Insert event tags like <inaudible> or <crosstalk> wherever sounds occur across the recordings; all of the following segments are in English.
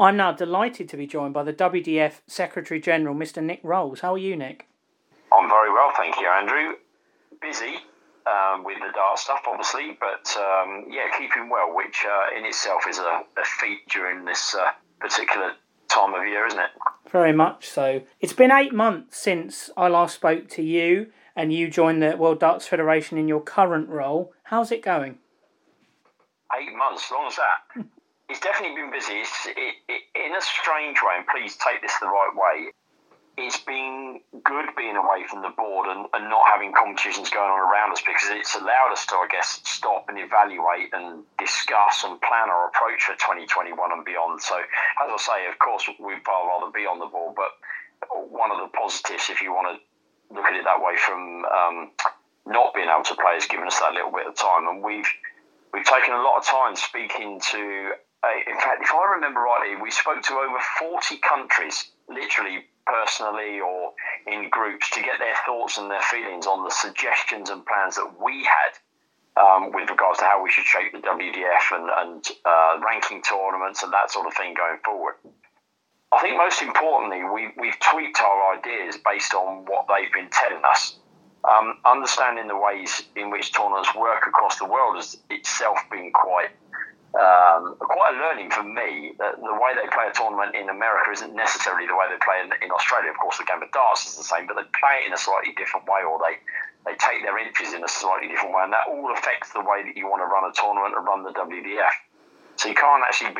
I'm now delighted to be joined by the WDF Secretary General, Mr. Nick Rolls. How are you, Nick? I'm very well, thank you, Andrew. Busy um, with the dart stuff, obviously, but um, yeah, keeping well, which uh, in itself is a, a feat during this uh, particular time of year, isn't it? Very much so. It's been eight months since I last spoke to you, and you joined the World Darts Federation in your current role. How's it going? Eight months, long as that. <laughs> it's definitely been busy. It, it, in a strange way, and please take this the right way it's been good being away from the board and, and not having competitions going on around us because it's allowed us to, I guess, stop and evaluate and discuss and plan our approach for 2021 and beyond. So, as I say, of course, we'd far rather be on the board, but one of the positives, if you want to look at it that way, from um, not being able to play has given us that little bit of time, and we've we've taken a lot of time speaking to. Uh, in fact, if I remember rightly, we spoke to over 40 countries, literally personally or in groups to get their thoughts and their feelings on the suggestions and plans that we had um, with regards to how we should shape the WDF and, and uh, ranking tournaments and that sort of thing going forward. I think most importantly, we, we've tweaked our ideas based on what they've been telling us. Um, understanding the ways in which tournaments work across the world has itself been quite um, quite a learning for me that the way they play a tournament in America isn't necessarily the way they play in, in Australia. Of course, the game of darts is the same, but they play it in a slightly different way, or they they take their entries in a slightly different way, and that all affects the way that you want to run a tournament and run the WDF. So you can't actually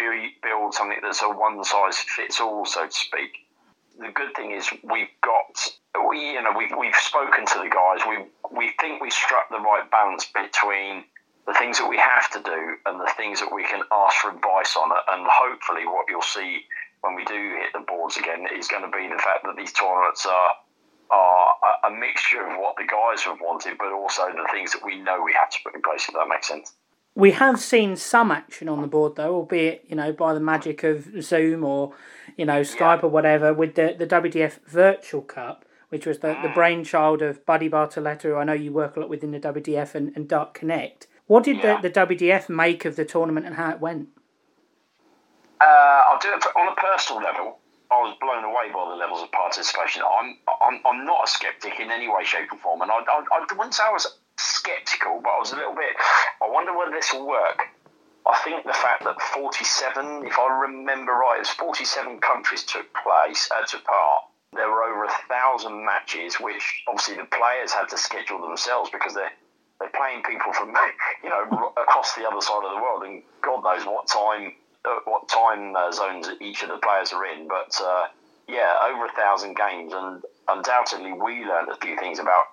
build something that's a one size fits all, so to speak. The good thing is we've got we you know we've we've spoken to the guys. We we think we struck the right balance between the things that we have to do and the things that we can ask for advice on it. And hopefully, what you'll see when we do hit the boards again is going to be the fact that these tournaments are are a mixture of what the guys have wanted, but also the things that we know we have to put in place. If that makes sense. We have seen some action on the board though, albeit you know by the magic of Zoom or you know Skype yeah. or whatever, with the the WDF Virtual Cup which was the, the mm. brainchild of Buddy Bartoletta, who I know you work a lot with in the WDF and, and Dart Connect. What did yeah. the, the WDF make of the tournament and how it went? Uh, I'll do it on a personal level. I was blown away by the levels of participation. I'm, I'm, I'm not a skeptic in any way, shape, or form, and I, I, I wouldn't say I was skeptical, but I was a little bit. I wonder whether this will work. I think the fact that 47, if I remember right, it was 47 countries took place, uh, took part. There were over a thousand matches, which obviously the players had to schedule themselves because they're they're playing people from <laughs> you know across the other side of the world, and God knows what time uh, what time uh, zones each of the players are in. But uh, yeah, over a thousand games, and undoubtedly we learned a few things about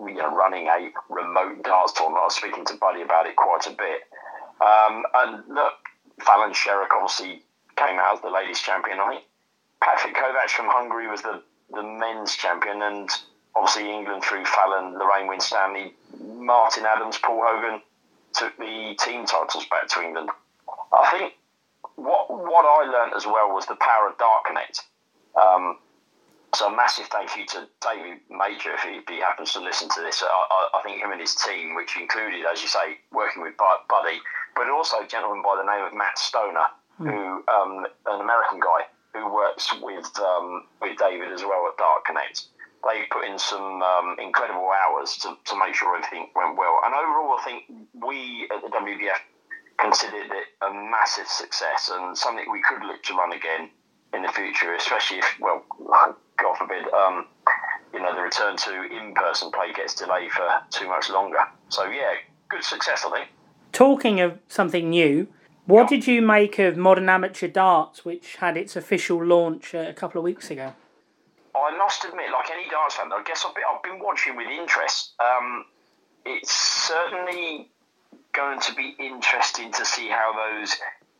you know running a remote darts tournament. I was speaking to Buddy about it quite a bit, um, and look, Fallon Sherrock obviously came out as the ladies' champion. I think Patrick Kovac from Hungary was the the men's champion, and obviously England through Fallon, Lorraine Winstanley, Martin Adams, Paul Hogan took the team titles back to England. I think what what I learned as well was the power of Dart Connect. Um, so a massive thank you to David Major if he, if he happens to listen to this. I, I, I, think him and his team, which included, as you say, working with Buddy, but also a gentleman by the name of Matt Stoner, mm. who um, an American guy who works with um, with David as well at Dart Connect they put in some um, incredible hours to, to make sure everything went well. And overall, I think we at the WDF considered it a massive success and something we could look to run again in the future, especially if, well, <laughs> God forbid, um, you know, the return to in-person play gets delayed for too much longer. So yeah, good success, I think. Talking of something new, what did you make of Modern Amateur Darts, which had its official launch uh, a couple of weeks ago? I must admit, like any darts fan, I guess I've been, I've been watching with interest. Um, it's certainly going to be interesting to see how those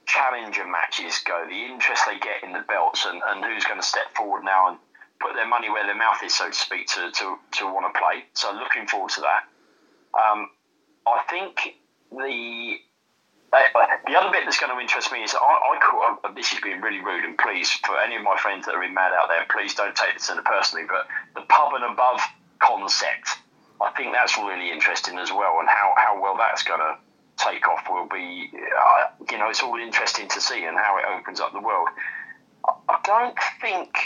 challenger matches go, the interest they get in the belts, and, and who's going to step forward now and put their money where their mouth is, so to speak, to, to, to want to play. So looking forward to that. Um, I think the the other bit that's going to interest me is I, I this is being really rude, and please, for any of my friends that are in MAD out there, please don't take this in personally, but the pub and above concept, I think that's really interesting as well, and how, how well that's going to take off will be, uh, you know, it's all interesting to see and how it opens up the world. I don't think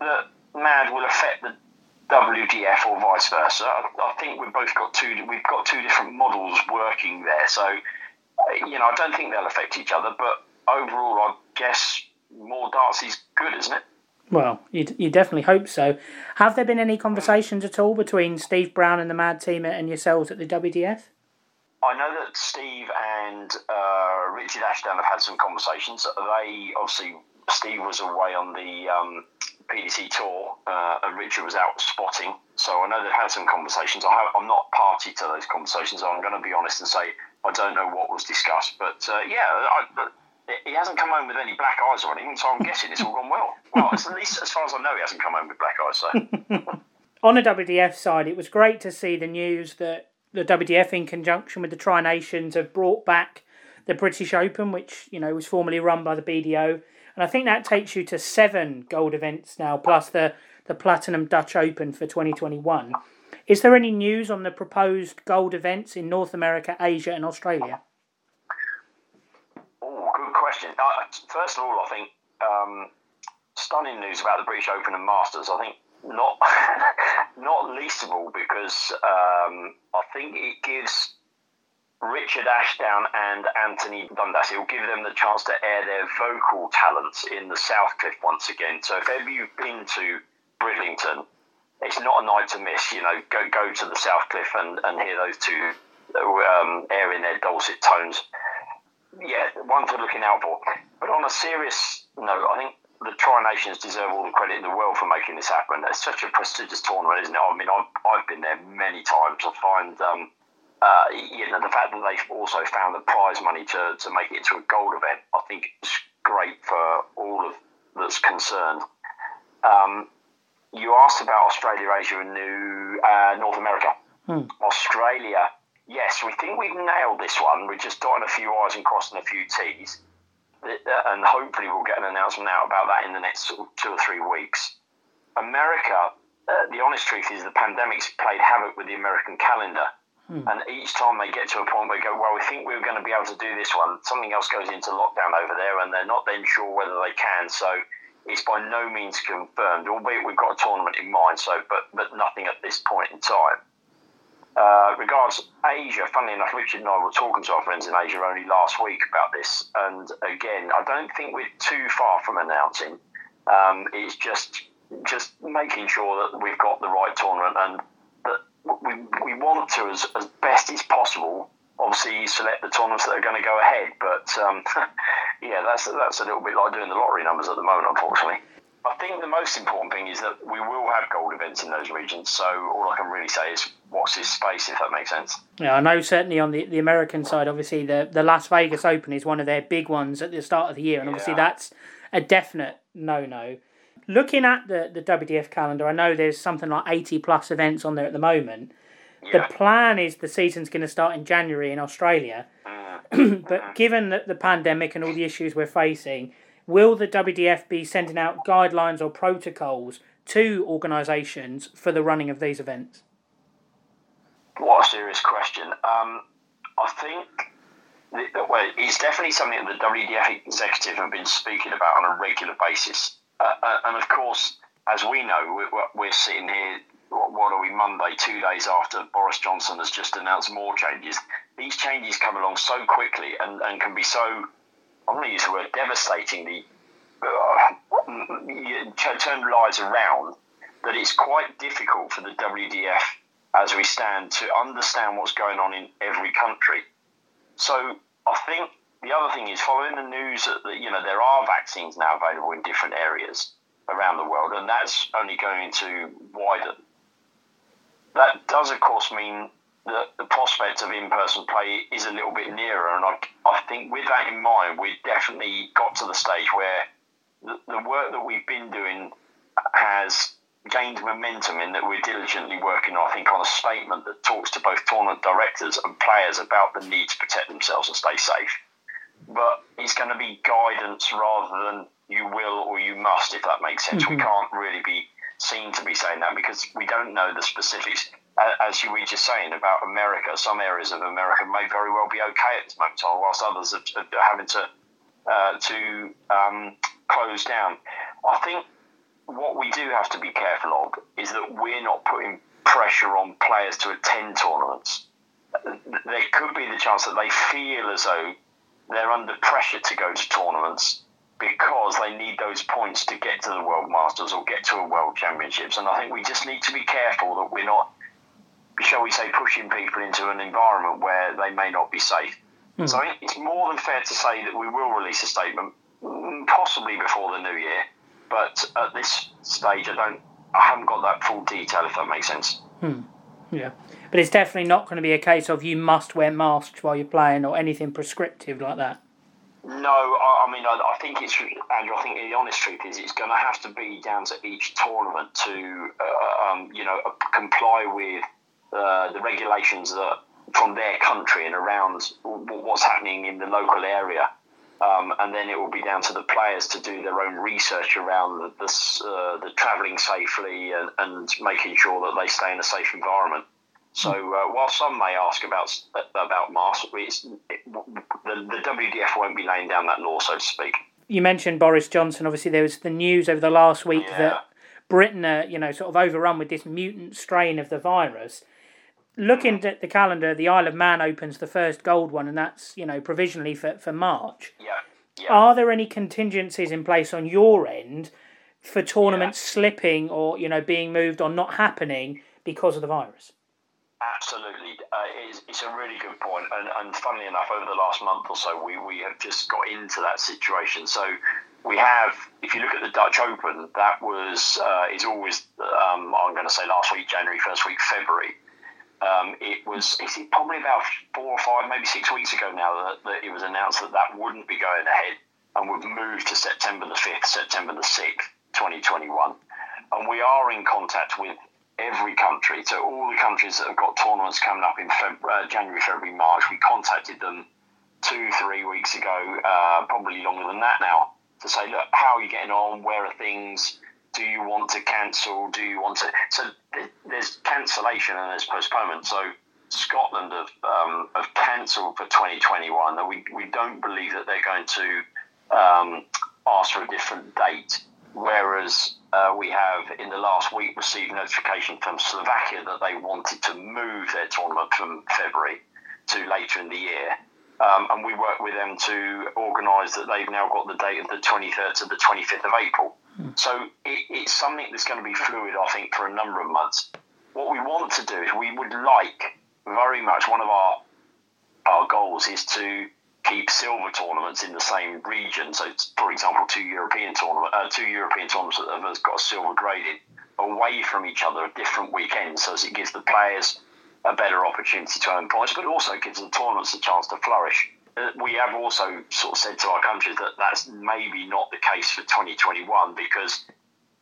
that MAD will affect the WDF or vice versa. I, I think we've both got two. We've got two different models working there, so you know, I don't think they'll affect each other. But overall, I guess more darts is good, isn't it? Well, you, you definitely hope so. Have there been any conversations at all between Steve Brown and the MAD team and yourselves at the WDF? I know that Steve and uh, Richard Ashdown have had some conversations. They obviously Steve was away on the um, PDC tour, uh, and Richard was out spotting. So I know they've had some conversations. I am not party to those conversations. I'm going to be honest and say I don't know what was discussed. But uh, yeah, I, he hasn't come home with any black eyes or anything, so I'm guessing it's all gone well. Well, at least as far as I know, he hasn't come home with black eyes. So. <laughs> On the WDF side, it was great to see the news that the WDF, in conjunction with the Tri Nations, have brought back the British Open, which you know was formerly run by the BDO and I think that takes you to seven gold events now, plus the, the Platinum Dutch Open for 2021. Is there any news on the proposed gold events in North America, Asia, and Australia? Oh, good question. Uh, first of all, I think um, stunning news about the British Open and Masters. I think not <laughs> not least of all because um, I think it gives Richard Ashdown and Anthony Dundas. It will give them the chance to air their vocal talents in the South Cliff once again. So if ever you've been to Bridlington, it's not a night to miss. You know, go go to the South Cliff and, and hear those two um, airing their dulcet tones. Yeah, one for looking out for. But on a serious note, I think the Tri Nations deserve all the credit in the world for making this happen. It's such a prestigious tournament, isn't it? I mean, I've, I've been there many times. I find um, uh, you know, the fact that they've also found the prize money to, to make it into a gold event, I think it's great for all of that's concerned. Um, you asked about Australia, Asia, and New uh, North America. Hmm. Australia, yes, we think we've nailed this one. We're just dotting a few I's and crossing a few T's. And hopefully we'll get an announcement out about that in the next two or three weeks. America, uh, the honest truth is the pandemic's played havoc with the American calendar. Hmm. And each time they get to a point where they go, well, we think we are going to be able to do this one, something else goes into lockdown over there, and they're not then sure whether they can. So it's by no means confirmed, albeit we've got a tournament in mind. So, but but nothing at this point in time. Uh, regards Asia, funnily enough, Richard and I were talking to our friends in Asia only last week about this, and again, I don't think we're too far from announcing. Um, it's just just making sure that we've got the right tournament and that we, we want to, as, as best as possible, obviously you select the tournaments that are going to go ahead. But um, <laughs> yeah, that's that's a little bit like doing the lottery numbers at the moment, unfortunately. I think the most important thing is that we will have gold events in those regions. So all I can really say is watch this space, if that makes sense. Yeah, I know certainly on the, the American side, obviously the, the Las Vegas Open is one of their big ones at the start of the year, and obviously yeah. that's a definite no no looking at the, the WDF calendar, I know there's something like 80 plus events on there at the moment. Yeah. The plan is the season's going to start in January in Australia. Mm. <clears throat> but given that the pandemic and all the issues we're facing, will the WDF be sending out guidelines or protocols to organisations for the running of these events? What a serious question. Um, I think well, it's definitely something that the WDF executive have been speaking about on a regular basis. Uh, uh, and of course, as we know, we're, we're sitting here. What are we? Monday, two days after Boris Johnson has just announced more changes. These changes come along so quickly and, and can be so. I'm going to use the word devastatingly uh, <laughs> turn lives around that it's quite difficult for the WDF as we stand to understand what's going on in every country. So I think the other thing is following the news that you know there are vaccines now available in different areas around the world, and that's only going to widen. That does, of course, mean that the prospect of in-person play is a little bit nearer, and I, I think with that in mind, we've definitely got to the stage where the, the work that we've been doing has gained momentum in that we're diligently working, I think, on a statement that talks to both tournament directors and players about the need to protect themselves and stay safe but it's going to be guidance rather than you will or you must, if that makes sense. Mm-hmm. We can't really be seen to be saying that because we don't know the specifics. as you were just saying about America, some areas of America may very well be okay at this moment whilst others are, are having to uh, to um, close down. I think what we do have to be careful of is that we're not putting pressure on players to attend tournaments. There could be the chance that they feel as though they're under pressure to go to tournaments because they need those points to get to the World Masters or get to a World Championships. And I think we just need to be careful that we're not, shall we say, pushing people into an environment where they may not be safe. Mm. So it's more than fair to say that we will release a statement, possibly before the new year. But at this stage, I don't, I haven't got that full detail. If that makes sense. Hmm. Yeah, but it's definitely not going to be a case of you must wear masks while you're playing or anything prescriptive like that. No, I, I mean, I, I, think it's Andrew. I think the honest truth is it's going to have to be down to each tournament to, uh, um, you know, comply with uh, the regulations that from their country and around what's happening in the local area. Um, and then it will be down to the players to do their own research around the, the, uh, the travelling safely and, and, making sure that they stay in a safe environment. So uh, while some may ask about about masks, it, the, the WDF won't be laying down that law, so to speak. You mentioned Boris Johnson. Obviously, there was the news over the last week yeah. that Britain, are, you know, sort of overrun with this mutant strain of the virus looking at the calendar, the Isle of Man opens the first gold one, and that's you know provisionally for, for March. Yeah. yeah. Are there any contingencies in place on your end for tournaments yeah. slipping or you know being moved or not happening because of the virus? Absolutely, uh, it's, it's a really good point, and, and funnily enough, over the last month or so, we, we have just got into that situation. So we have, if you look at the Dutch Open, that was uh, is always um, I'm going to say last week, January, first week, February um, it was is it probably about four or five, maybe six weeks ago now that, that it was announced that that wouldn't be going ahead and would move to September the 5th, September the 6th, 2021. And we are in contact with every country. So all the countries that have got tournaments coming up in February, uh, January, February, March, we contacted them two, three weeks ago, uh, probably longer than that now, to say, look, how are you getting on? Where are things? do you want to cancel? Do you want to? So there's cancellation and there's postponement. So Scotland have, um, have cancelled for 2021. We, we don't believe that they're going to um, ask for a different date. Whereas uh, we have in the last week received notification from Slovakia that they wanted to move their tournament from February to later in the year. Um, and we work with them to organise that they've now got the date of the 23rd to the 25th of April. So it, it's something that's going to be fluid, I think, for a number of months. What we want to do is we would like very much one of our our goals is to keep silver tournaments in the same region. So, for example, two European tournament, uh, two European tournaments that have got a silver graded away from each other at different weekends, so it gives the players a better opportunity to earn points, but also gives the tournaments a chance to flourish. Uh, we have also sort of said to our countries that that's maybe not the case for 2021 because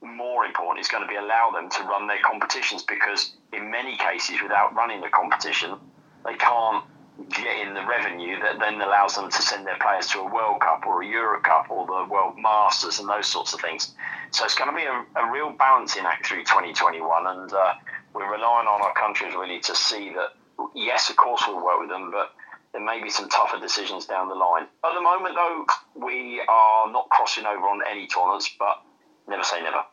more important is going to be allow them to run their competitions because in many cases without running the competition they can't get in the revenue that then allows them to send their players to a World Cup or a Euro Cup or the World Masters and those sorts of things. So it's going to be a, a real balancing act through 2021 and uh, we're relying on our countries really to see that yes of course we'll work with them but there may be some tougher decisions down the line. At the moment, though, we are not crossing over on any tournaments, but never say never.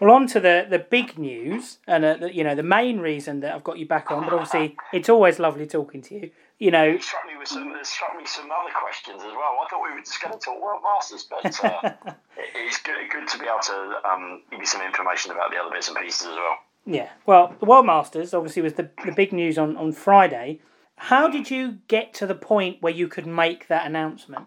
Well, on to the, the big news, and uh, the, you know the main reason that I've got you back on. But obviously, it's always lovely talking to you. You know, it struck me with some it struck me some other questions as well. I thought we were just going to talk World Masters, but uh, <laughs> it's good, good to be able to um, give you some information about the other bits and pieces as well. Yeah, well, the World Masters obviously was the, the big news on, on Friday. How did you get to the point where you could make that announcement?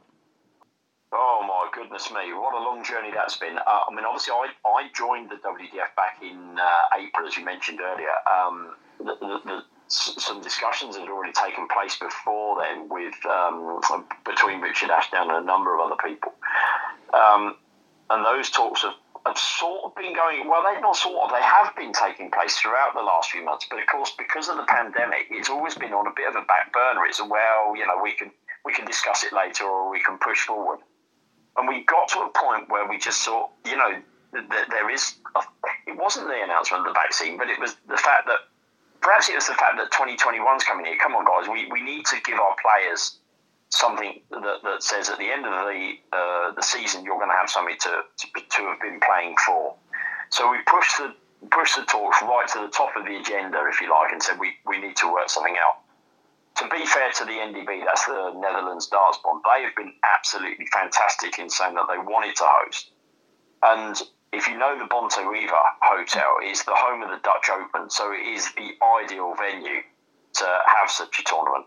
Oh my goodness me! What a long journey that's been. Uh, I mean, obviously, I, I joined the WDF back in uh, April, as you mentioned earlier. Um, the, the, the, some discussions had already taken place before then with um, between Richard Ashdown and a number of other people, um, and those talks have have sort of been going, well, they've not sort of, they have been taking place throughout the last few months. But of course, because of the pandemic, it's always been on a bit of a back burner. It's well, you know, we can, we can discuss it later or we can push forward. And we got to a point where we just saw, you know, that there is, a, it wasn't the announcement of the vaccine, but it was the fact that perhaps it was the fact that 2021's coming here. Come on, guys, we, we need to give our players something that, that says at the end of the uh, the season you're going to have something to, to, to have been playing for. So we pushed the pushed the torch right to the top of the agenda, if you like, and said we, we need to work something out. To be fair to the NDB, that's the Netherlands Darts Bond. They have been absolutely fantastic in saying that they wanted to host. And if you know the Bontewever Hotel it's the home of the Dutch Open, so it is the ideal venue to have such a tournament.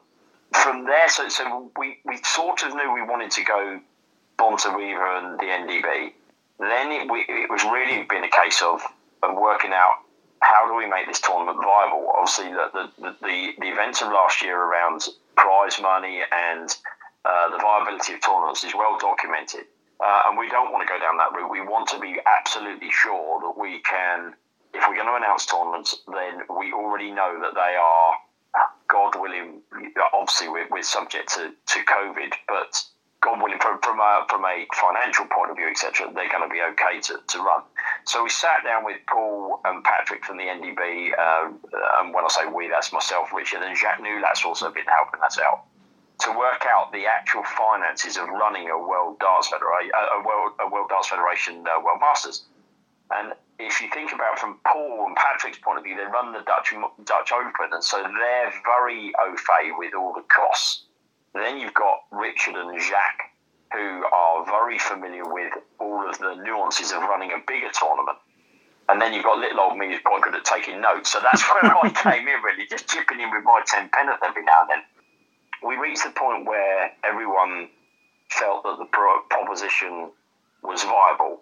From there, so, so we, we sort of knew we wanted to go Bontewever and the NDB. Then it, we, it was really been a case of, of working out how do we make this tournament viable. Obviously, the, the, the, the events of last year around prize money and uh, the viability of tournaments is well documented. Uh, and we don't want to go down that route. We want to be absolutely sure that we can, if we're going to announce tournaments, then we already know that they are, God willing, obviously we're, we're subject to, to COVID, but God willing, from, from, a, from a financial point of view, etc., they're going to be okay to, to run. So we sat down with Paul and Patrick from the NDB, uh, and when I say we, that's myself, Richard, and Jacques New, that's also been helping us out to work out the actual finances of running a World Darts Federation, a World, a World Darts Federation uh, World Masters. And if you think about from Paul and Patrick's point of view, they run the Dutch Dutch Open, and so they're very au fait with all the costs. Then you've got Richard and Jacques, who are very familiar with all of the nuances of running a bigger tournament. And then you've got little old me who's quite good at taking notes. So that's <laughs> where I came in, really, just chipping in with my 10 penneth every now and then we reached the point where everyone felt that the pro- proposition was viable,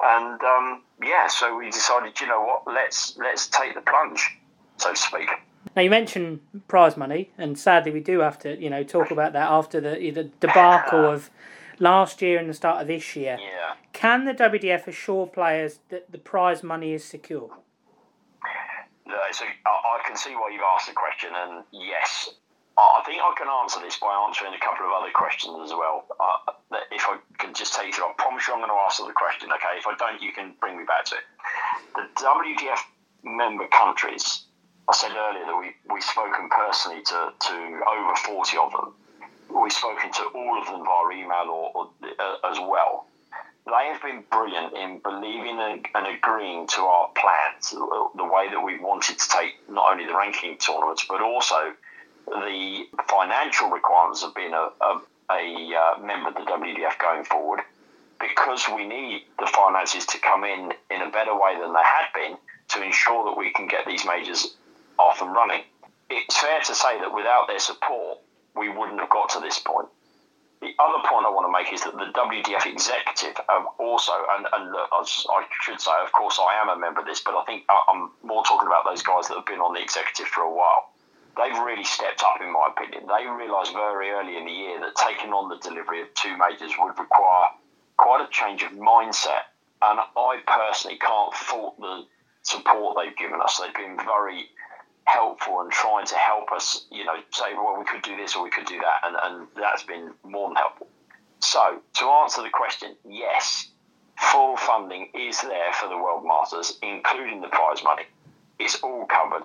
and um, yeah, so we decided, you know what, let's let's take the plunge, so to speak. Now you mentioned prize money, and sadly we do have to, you know, talk about that after the, the debacle of last year and the start of this year. Yeah. Can the WDF assure players that the prize money is secure? so I can see why you've asked the question, and yes, I think I can answer this by answering a couple of other questions as well. Uh, if I can just take you through, I promise you I'm going to answer the question, okay? If I don't, you can bring me back to it. The WDF member countries, I said earlier that we, we've spoken personally to, to over 40 of them. We've spoken to all of them via email or, or uh, as well. They have been brilliant in believing and, agreeing to our plans, the way that we wanted to take not only the ranking tournaments, but also the financial requirements of being a, a, a uh, member of the WDF going forward because we need the finances to come in in a better way than they had been to ensure that we can get these majors off and running. It's fair to say that without their support, we wouldn't have got to this point. The other point I want to make is that the WDF executive have also, and, and I should say, of course, I am a member of this, but I think uh, I'm more talking about those guys that have been on the executive for a while they've really stepped up, in my opinion. They realised very early in the year that taking on the delivery of two majors would require quite a change of mindset. And I personally can't fault the support they've given us. They've been very helpful and trying to help us, you know, say, well, we could do this or we could do that. And, and that's been more than helpful. So, to answer the question, yes, full funding is there for the World Masters, including the prize money. It's all covered.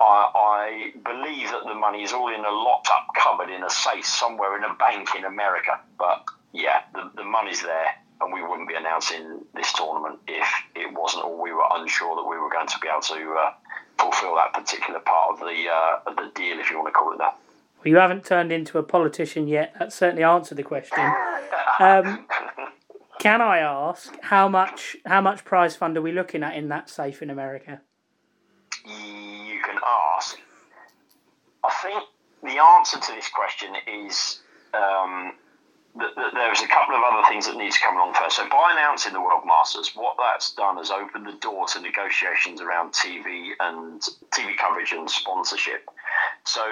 I, I believe that the money is all in a locked up cupboard in a safe somewhere in a bank in America. But yeah, the, the money's there, and we wouldn't be announcing this tournament if it wasn't, or we were unsure that we were going to be able to uh, fulfil that particular part of the uh, of the deal, if you want to call it that. Well, you haven't turned into a politician yet. That certainly answered the question. <laughs> Um, can I ask how much how much prize fund are we looking at in that safe in America? you can ask. I think the answer to this question is um, that there's a couple of other things that need to come along first. So, by announcing the World Masters, what that's done is opened the door to negotiations around TV and TV coverage and sponsorship. So,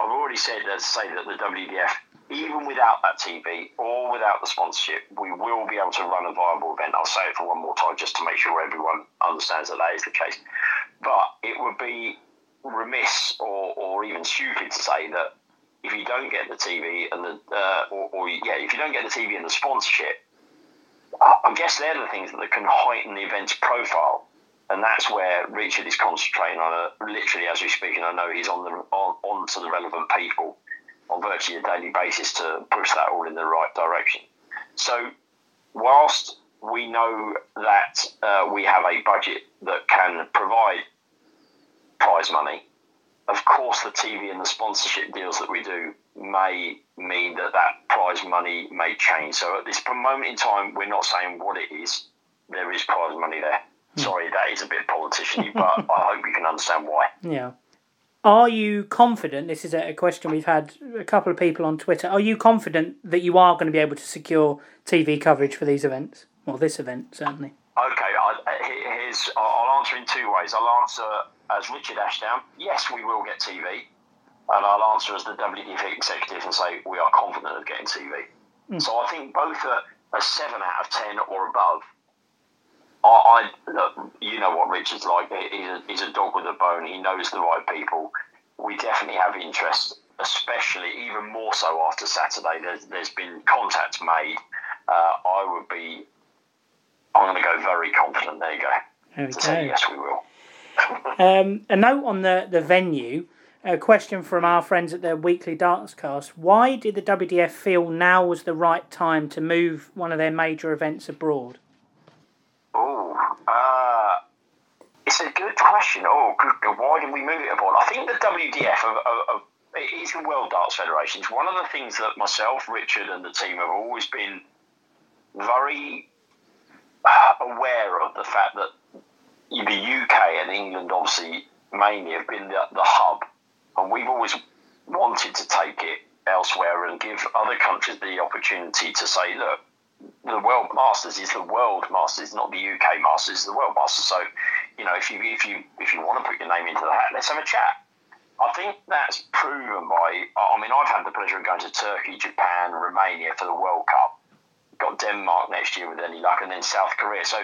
I've already said, let's say that the WDF, even without that TV or without the sponsorship, we will be able to run a viable event. I'll say it for one more time just to make sure everyone understands that that is the case. But it would be remiss or, or even stupid to say that if you don't get the TV and the uh, or, or, yeah, if you don't get the TV and the sponsorship, I guess they're the things that can heighten the event's profile. and that's where Richard is concentrating on it, literally as we speak. And I know he's on the on, on to the relevant people on virtually a daily basis to push that all in the right direction. So, whilst we know that uh, we have a budget that can provide prize money, of course, the TV and the sponsorship deals that we do may mean that that prize money may change. So, at this moment in time, we're not saying what it is. There is prize money there. Hmm. Sorry, that is a bit politician but <laughs> I hope you can understand why. Yeah. Are you confident? This is a question we've had a couple of people on Twitter. Are you confident that you are going to be able to secure TV coverage for these events? Well, this event, certainly. Okay, I, here's, I'll answer in two ways. I'll answer as Richard Ashdown, yes, we will get TV. And I'll answer as the WDF executive and say we are confident of getting TV. Mm. So I think both a, a 7 out of 10 or above I, I look, you know what Richard's like. He's a, he's a dog with a bone. He knows the right people. We definitely have interest, especially even more so after Saturday. There's there's been contact made. Uh, I would be. I'm going to go very confident. There you go. We to. Say, yes, we will. Um, a note on the the venue. A question from our friends at the weekly darts cast. Why did the WDF feel now was the right time to move one of their major events abroad? Oh, uh, it's a good question. Oh, good, why did we move it abroad? I think the WDF of, of, of it is the World Darts Federation. It's one of the things that myself, Richard, and the team have always been very aware of the fact that the UK and England, obviously, mainly have been the, the hub, and we've always wanted to take it elsewhere and give other countries the opportunity to say, look, the World Masters is the World Masters, not the UK Masters, the World Masters. So, you know, if you if you if you want to put your name into the hat, let's have a chat. I think that's proven by. I mean, I've had the pleasure of going to Turkey, Japan, Romania for the World Cup. Got Denmark next year with any luck, and then South Korea. So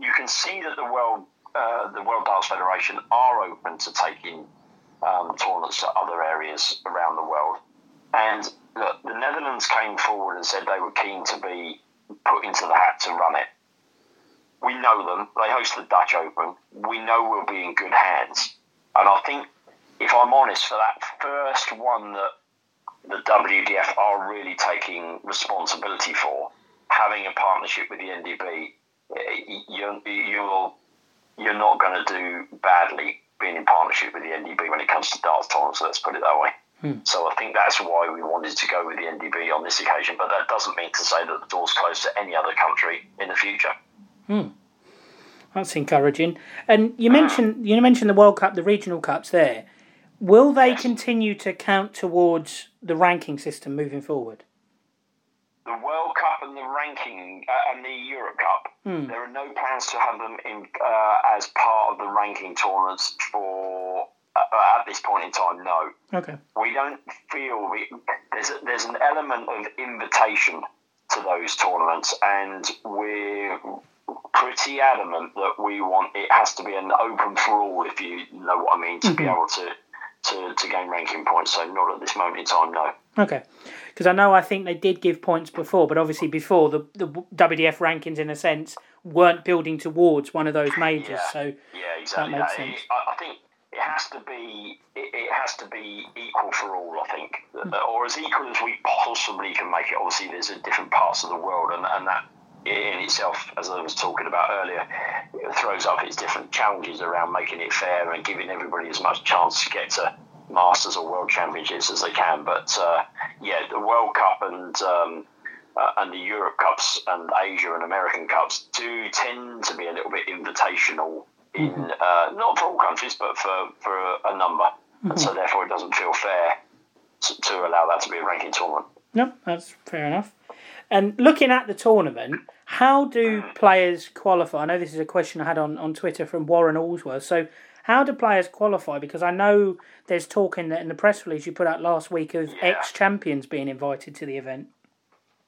you can see that the world, uh, the World Darts Federation, are open to taking um, tournaments to other areas around the world. And look, the Netherlands came forward and said they were keen to be put into the hat to run it. We know them. They host the Dutch Open. We know we'll be in good hands. And I think, if I'm honest, for that first one that the WDF are really taking responsibility for, having a partnership with the NDB, eh, you're, you're, not going to do badly being in partnership with the NDB when it comes to darts tournaments, let's put it that way. Hmm. So I think that's why we wanted to go with the NDB on this occasion, but that doesn't mean to say that the door's closed to any other country in the future. Hmm. That's encouraging. And you mentioned you mentioned the World Cup, the regional cups there. Will they yes. continue to count towards the ranking system moving forward? The World Cup and the ranking uh, and the Europe Cup. Hmm. There are no plans to have them in uh, as part of the ranking tournaments for uh, at this point in time, no. Okay. We don't feel we, there's a, there's an element of invitation to those tournaments, and we're pretty adamant that we want it has to be an open for all, if you know what I mean, to mm-hmm. be able to, to to gain ranking points. So not at this moment in time, no. Okay. Because I know I think they did give points before, but obviously before the the WDF rankings, in a sense, weren't building towards one of those majors. Yeah. So yeah, exactly. That makes sense. I, I think it has to be it, it, has to be equal for all. I think, mm. or as equal as we possibly can make it. Obviously, there's different parts of the world, and, and that in itself, as I was talking about earlier, throws up its different challenges around making it fair and giving everybody as much chance to get to Masters or World Championships as they can. But uh, yeah, the World Cup and um, uh, and the Europe Cups and Asia and American Cups do tend to be a little bit invitational in mm-hmm. uh, not for all countries, but for for a, a number, mm-hmm. and so therefore it doesn't feel fair to, to, allow that to be a ranking tournament. No, that's fair enough. And looking at the tournament, how do players qualify? I know this is a question I had on, on Twitter from Warren Allsworth. So, how do players qualify? Because I know there's talk in the, in the press release you put out last week of yeah. ex champions being invited to the event.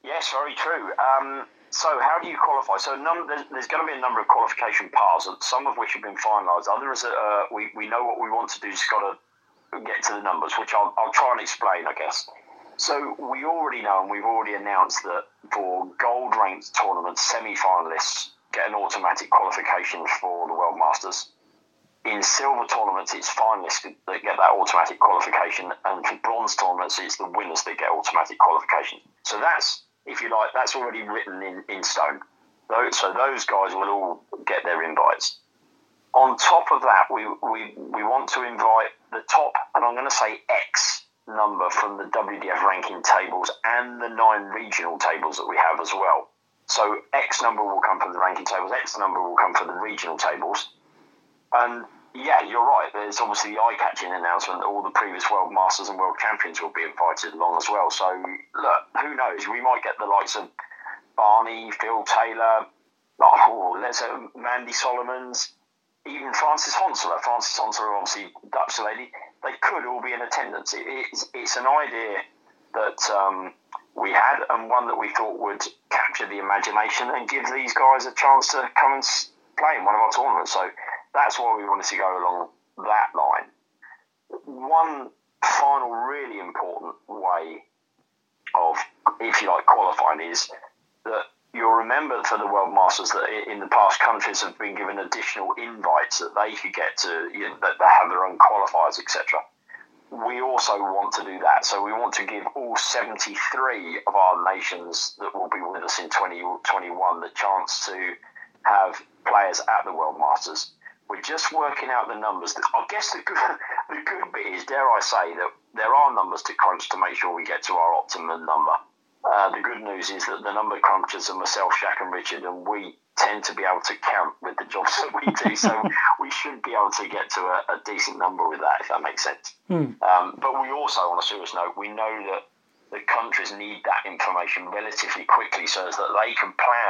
Yes, very true. Um, so, how do you qualify? So, num- there's, there's, going to be a number of qualification paths, some of which have been finalised. Others, uh, we, we know what we want to do, just got to get to the numbers, which I'll, I'll try and explain, I guess. So, we already know and we've already announced that for gold ranked tournament semi finalists get an automatic qualification for the World Masters. In silver tournaments, it's finalists that get that automatic qualification, and for bronze tournaments, it's the winners that get automatic qualification. So that's, if you like, that's already written in, in stone. So those guys will all get their invites. On top of that, we, we, we want to invite the top, and I'm going to say X number from the WDF ranking tables and the nine regional tables that we have as well. So X number will come from the ranking tables, X number will come from the regional tables. And yeah, you're right. There's obviously the eye-catching announcement that all the previous world masters and world champions will be invited along as well. So look, who knows? We might get the likes of Barney, Phil Taylor, oh, let's Mandy Solomons, even Francis Hoenselaar. Francis Hoenselaar, obviously Dutch lady. They could all be in attendance. It, it's, it's an idea that um, we had and one that we thought would capture the imagination and give these guys a chance to come and play in one of our tournaments. So that's why we wanted to go along that line. One final really important way of, if you like, qualifying is that you'll remember for the World Masters that in the past countries have been given additional invites that they could get to, you know, that they have their own qualifiers, etc. We also want to do that. So we want to give all 73 of our nations that will be with us in 2021 the chance to have players at the World Masters. Just working out the numbers. I guess the good, <laughs> the good bit is, dare I say, that there are numbers to crunch to make sure we get to our optimum number. Uh, the good news is that the number crunchers are myself, Jacques, and Richard, and we tend to be able to count with the jobs <laughs> that we do. so we should be able to get to a, a, decent number with that, if that makes sense. Hmm. Um, but we also, on a serious note, we know that the countries need that information relatively quickly so that they can plan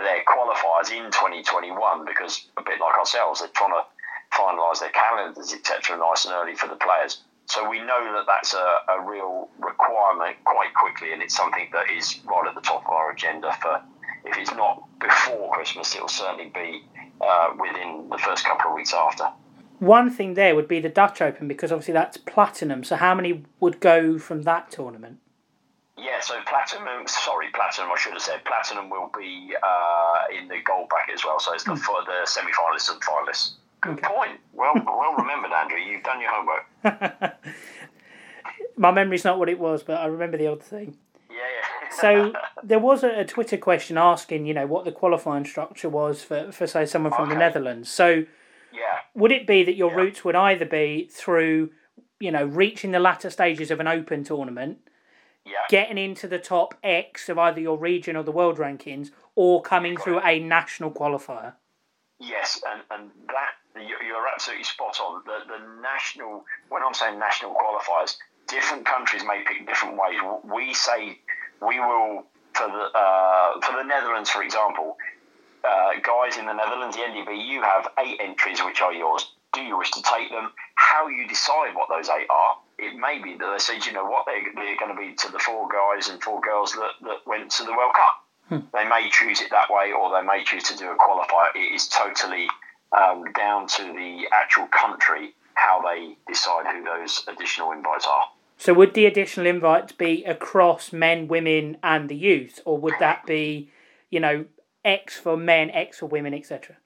their qualifiers in 2021 because a bit like ourselves, they're trying to finalise their calendars, etc., nice and early for the players. So we know that that's a, a real requirement quite quickly, and it's something that is right at the top of our agenda for. If it's not before Christmas, it'll certainly be uh, within the first couple of weeks after. One thing there would be the Dutch Open because obviously that's platinum. So how many would go from that tournament? Yeah, so platinum. Sorry, platinum. I should have said platinum will be uh, in the gold bracket as well. So it's the, mm. the semi-finalists and finalists. Good okay. point. Well, well remembered, Andrew. You've done your homework. <laughs> My memory's not what it was, but I remember the odd thing. Yeah, yeah. <laughs> so there was a, a, Twitter question asking, you know, what the qualifying structure was for, for say, someone from okay. the Netherlands. So, yeah, would it be that your yeah. routes would either be through, you know, reaching the latter stages of an Open tournament, yeah. getting into the top X of either your region or the world rankings, or coming through a national qualifier? Yes, and, and that you're absolutely spot on. The, the national, when I'm saying national qualifiers, different countries may pick different ways. We say we will for the uh, for the Netherlands, for example, uh, guys in the Netherlands, the NDB, you have eight entries which are yours. Do you wish to take them? How you decide what those eight are? It may be that they say, you know what, they're, they're going to be to the four guys and four girls that, that went to the World Cup. Hmm. They may choose it that way, or they may choose to do a qualifier. It is totally um, down to the actual country how they decide who those additional invites are. So, would the additional invites be across men, women, and the youth, or would that be, you know, X for men, X for women, etc.?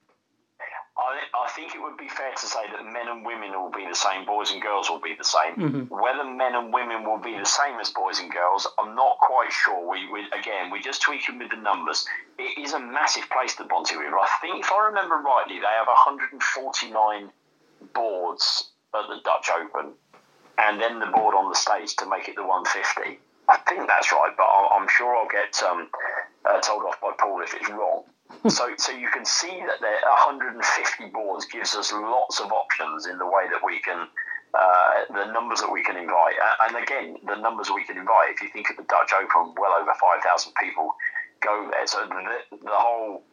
I, I think it would be fair to say that men and women will be the same, boys and girls will be the same. Mm-hmm. Whether men and women will be the same as boys and girls, I'm not quite sure. We, we again, we're just tweaking with the numbers. It is a massive place, the Bonte Wever. I think, if I remember rightly, they have 149 boards at the Dutch Open, and then the board on the stage to make it the 150. I think that's right, but I'm sure I'll get um, uh, told off by Paul if it's wrong so, so you can see that there 150 boards gives us lots of options in the way that we can, uh, the numbers that we can invite. And again, the numbers we can invite. If you think of the Dutch Open, well over 5,000 people go there. So the, the whole,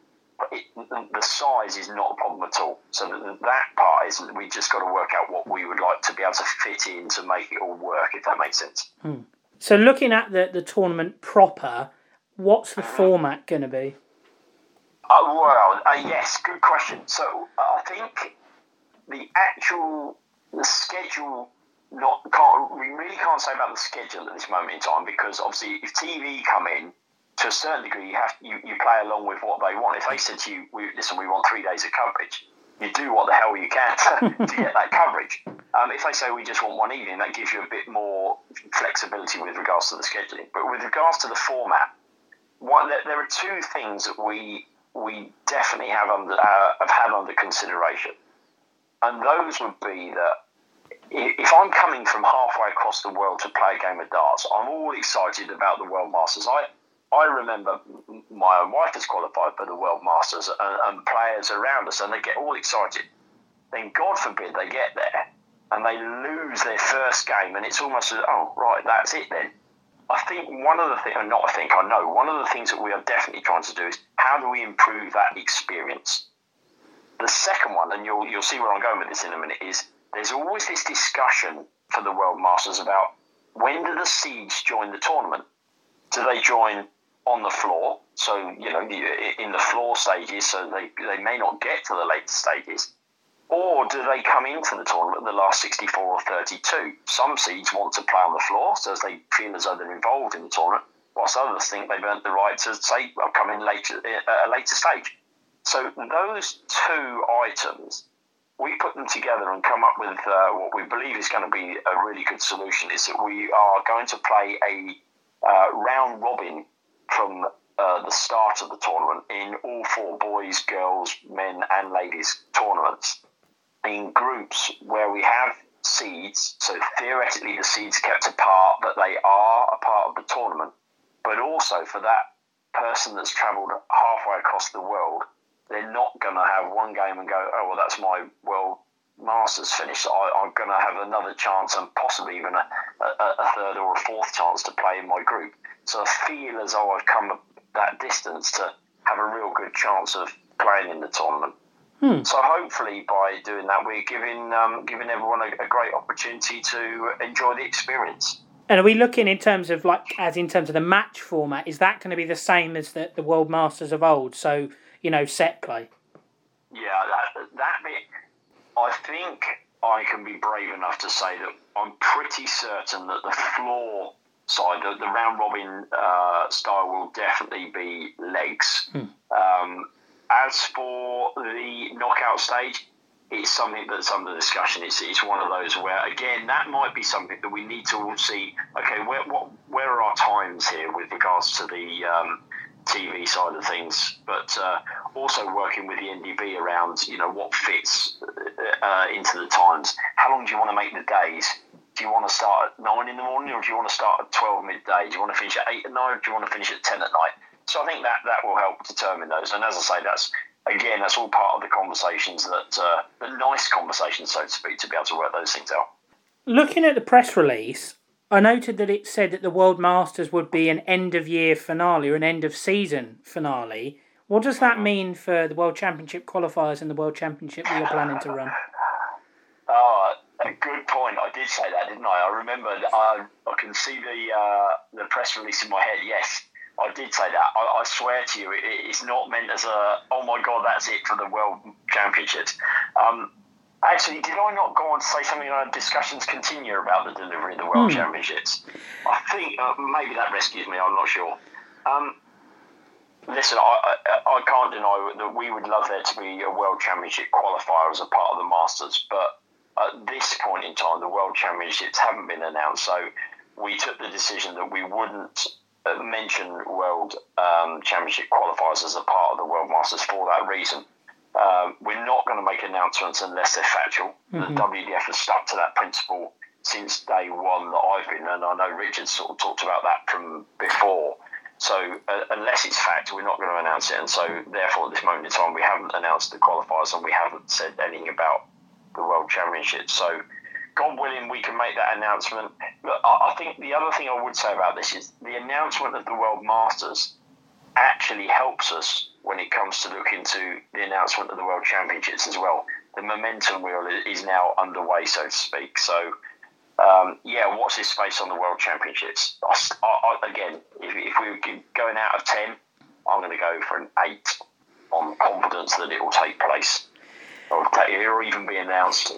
it, the size is not a problem at all. So that part is we just got to work out what we would like to be able to fit in to make it all work. If that makes sense. Hmm. So looking at the the tournament proper, what's the mm-hmm. format going to be? Uh, well, uh, yes, good question. So I think the actual the schedule not can't we really can't say about the schedule at this moment in time because obviously if TV come in, to a certain degree, you have you, you play along with what they want. If they said to you, we, "Listen, we want three days of coverage," you do what the hell you can to, <laughs> to get that coverage. Um, if they say we just want one evening, that gives you a bit more flexibility with regards to the scheduling. But with regards to the format, what, there, there are two things that we we definitely have under uh, have had under consideration, and those would be that if I'm coming from halfway across the world to play a game of darts, I'm all excited about the World Masters. I I remember my own wife has qualified for the World Masters and, and players around us, and they get all excited. Then, God forbid, they get there and they lose their first game, and it's almost as, oh, right, that's it then. I think one of the things, not I think, I know, one of the things that we are definitely trying to do is how do we improve that experience? The second one, and you'll, you'll see where I'm going with this in a minute, is there's always this discussion for the World Masters about when do the seeds join the tournament? Do they join on the floor. So, you know, in the floor stages, so they, they may not get to the later stages. Or do they come into the tournament the last 64 or 32? Some seeds want to play on the floor, so as they feel as though they're involved in the tournament, whilst others think they've earned the right to say, well, come in later at a later stage. So those two items, we put them together and come up with uh, what we believe is going to be a really good solution. Is that we are going to play a uh, round robin from uh, the start of the tournament in all four boys, girls, men, and ladies tournaments in groups where we have seeds. So theoretically, the seeds kept apart, but they are a part of the tournament. But also for that person that's travelled halfway across the world, they're not going to have one game and go, oh well, that's my world masters finished. I, am going to have another chance and possibly even a, a, a third or a fourth chance to play in my group. So I feel as though I've come that distance to have a real good chance of playing in the tournament. Hmm. So hopefully, by doing that, we're giving um, giving everyone a, a, great opportunity to enjoy the experience. And are we looking in terms of like, as in terms of the match format? Is that going to be the same as the, the World Masters of old? So you know, set play. Yeah, that that bit. I think I can be brave enough to say that I'm pretty certain that the floor side, the, the round robin uh, style will definitely be legs. Hmm. Um, as for the knockout stage, it's something that's under discussion. It's, it's one of those where, again, that might be something that we need to see. Okay, where what, where are our times here with regards to the um, TV side of things, but uh, also working with the NDB around, you know, what fits uh, into the times. How long do you want to make the days? do you want to start at nine in the morning or do you want to start at 12 midday? Do you want to finish at eight at night or do you want to finish at 10 at night? So I think that, that will help determine those. And as I say, that's again, that's all part of the conversations that, uh, the nice conversations, so to speak, to be able to work those things out. Looking at the press release, I noted that it said that the World Masters would be an end of year finale or an end of season finale. What does that mean for the World Championship qualifiers and the World Championship we are planning to run? Oh, a good point. I did say that, didn't I? I remember. I, I can see the uh, the press release in my head. Yes, I did say that. I, I swear to you, it, it's not meant as a oh my god, that's it for the world championships. Um, actually, did I not go on to say something? on discussions continue about the delivery of the world hmm. championships. I think uh, maybe that rescues me. I'm not sure. Um, Listen, I, I, I, can't deny that we would love there to be a world championship qualifier as a part of the Masters, but at this point in time, the World Championships haven't been announced, so we took the decision that we wouldn't mention World um, Championship qualifiers as a part of the World Masters for that reason. Um, we're not going to make announcements unless they're factual. Mm-hmm. The WDF has stuck to that principle since day one that I've been, and I know Richard sort of talked about that from before. So uh, unless it's fact, we're not going to announce it, and so therefore at this moment in time, we haven't announced the qualifiers and we haven't said anything about the World Championship. So, God willing, we can make that announcement. I think the other thing I would say about this is the announcement of the World Masters actually helps us when it comes to look into the announcement of the World Championships as well. The momentum wheel is now underway, so to speak. So, um, yeah, what's this space on the World Championships? I, I, again, if, if we were going out of 10, I'm going to go for an 8 on confidence that it will take place or, or even be announced.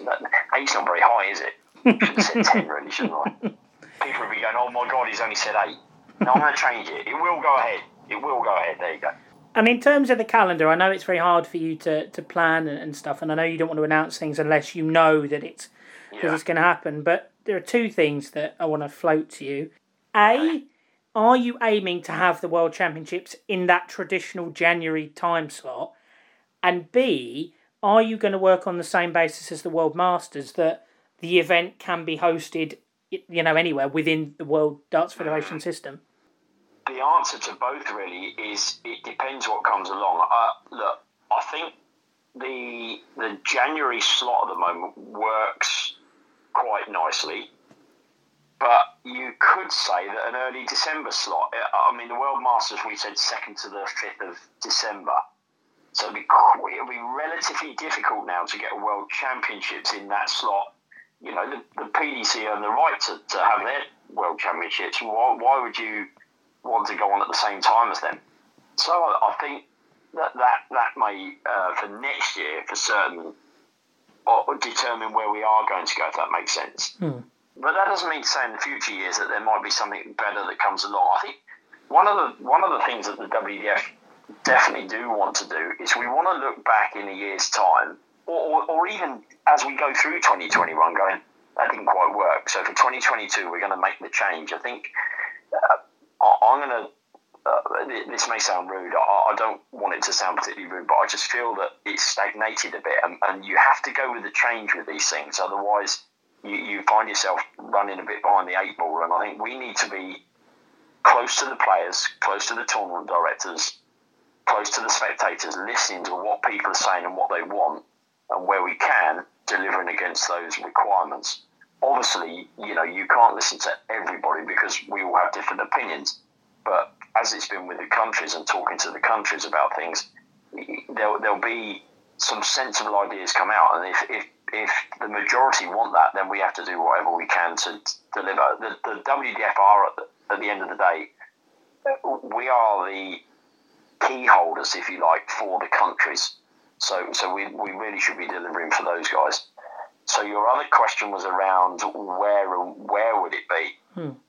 Eight's not very high, is it? Should have said ten, really, shouldn't I? People will be going, "Oh my God, he's only said eight. No, I'm going to change it. It will go ahead. it will go ahead. There you go. And in terms of the calendar, I know it's very hard for you to, to plan and, and stuff, and I know you don't want to announce things unless you know that it's Yeah. it's going to happen. But there are two things that I want to float to you. A, are you aiming to have the World Championships in that traditional January time slot? And B, are you going to work on the same basis as the World Masters that the event can be hosted, you know, anywhere within the World Darts Federation system? the answer to both really is it depends what comes along. Uh, look, I think the the January slot at the moment works quite nicely, but you could say that an early December slot. uh, I mean, the World Masters we said second to the fifth of December. So it'll be, it'll be relatively difficult now to get a World Championships in that slot. You know, the, the PDC earn the right to, to have their World Championships. Why, why would you want to go on at the same time as them. So I, I think that that, that may, uh, for next year, for certain, or determine where we are going to go, if that makes sense. But that doesn't mean to say in the future years that there might be something better that comes along. I think one of the one of the things that the WDF definitely do want to do is we want to look back in a year's time, or, or, or even as we go through 2021, going that didn't quite work. So for 2022, we're going to make the change. I think uh, I'm going to. Uh, this may sound rude. I, I don't want it to sound particularly rude, but I just feel that it's stagnated a bit, and, and you have to go with the change with these things. Otherwise, you, you find yourself running a bit behind the eight ball. And I think we need to be close to the players, close to the tournament directors, close to the spectators, listening to what people are saying and what they want, and where we can, delivering against those requirements. Obviously, you know, you can't listen to everybody because we all have different opinions. But as it's been with the countries and talking to the countries about things, there'll, there'll be some sensible ideas come out. And if, if, if the majority want that, then we have to do whatever we can to deliver. The, the WDF are, at the, at the end of the day, we are the key holders, if you like, for the countries. So, so we, we really should be delivering for those guys. So your other question was around where where would it be?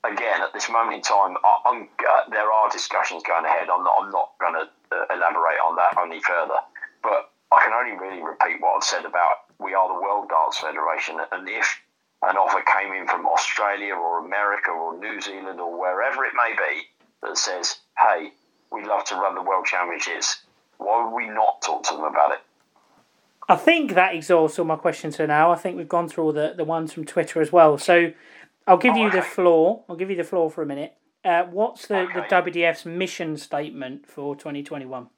Again, at this moment in time, I, I'm, uh, there are discussions going ahead. I'm not I'm not going to uh, elaborate on that any further. But I can only really repeat what I've said about we are the World Darts Federation, and if an offer came in from Australia or America or New Zealand or wherever it may be that says, "Hey, we'd love to run the World Championships," why would we not talk to them about it? I think that exhausts all my questions for now. I think we've gone through all the, the ones from Twitter as well. So I'll give you the floor. I'll give you the floor for a minute. Uh, what's the, the WDF's mission statement for 2021?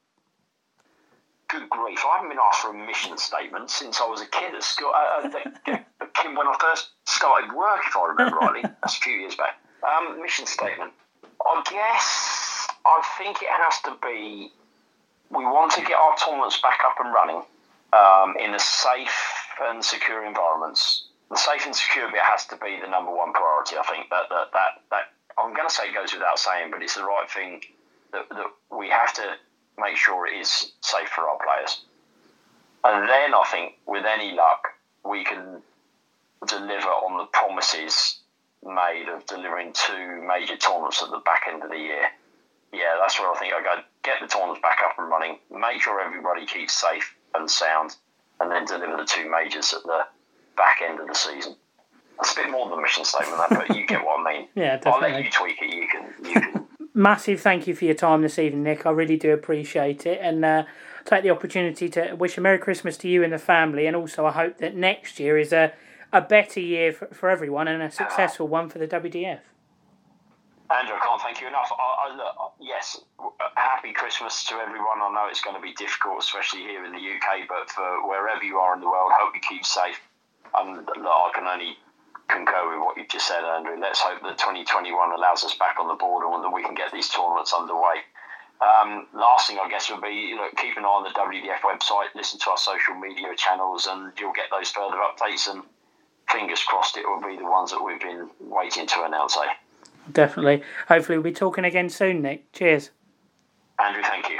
Good grief! I haven't been asked for a mission statement since I was a kid at school. Uh, uh, kid when I first started work, if I remember rightly. <laughs> That's a few years back. Um, mission statement. I guess I think it has to be. We want to get our tournaments back up and running um, in a safe and secure environments. The safe and secure bit has to be the number one priority. I think that that that, that I'm going to say it goes without saying, but it's the right thing that, that we have to make sure it is safe for our players. And then I think, with any luck, we can deliver on the promises made of delivering two major tournaments at the back end of the year. Yeah, that's where I think I go. Get the tournaments back up and running, make sure everybody keeps safe and sound, and then deliver the two majors at the back end of the season. That's a bit more than a mission statement, that, but you get what I mean. <laughs> Yeah, definitely. I'll let you tweak it. You can. You can <laughs> Massive thank you for your time this evening, Nick. I really do appreciate it. And uh, take the opportunity to wish a Merry Christmas to you and the family. And also, I hope that next year is a, a better year for, for everyone and a successful one for the WDF. Andrew, I can't thank you enough. I, I, look, yes, happy Christmas to everyone. I know it's going to be difficult, especially here in the UK, but for wherever you are in the world, hope you keep safe. Um, look, I can only concur with what you've just said, Andrew. Let's hope that 2021 allows us back on the board and that we can get these tournaments underway. Um, last thing, I guess, would be look, keep an eye on the WDF website, listen to our social media channels, and you'll get those further updates. And fingers crossed, it will be the ones that we've been waiting to announce. Eh? Definitely. Hopefully, we'll be talking again soon, Nick. Cheers. Andrew, thank you.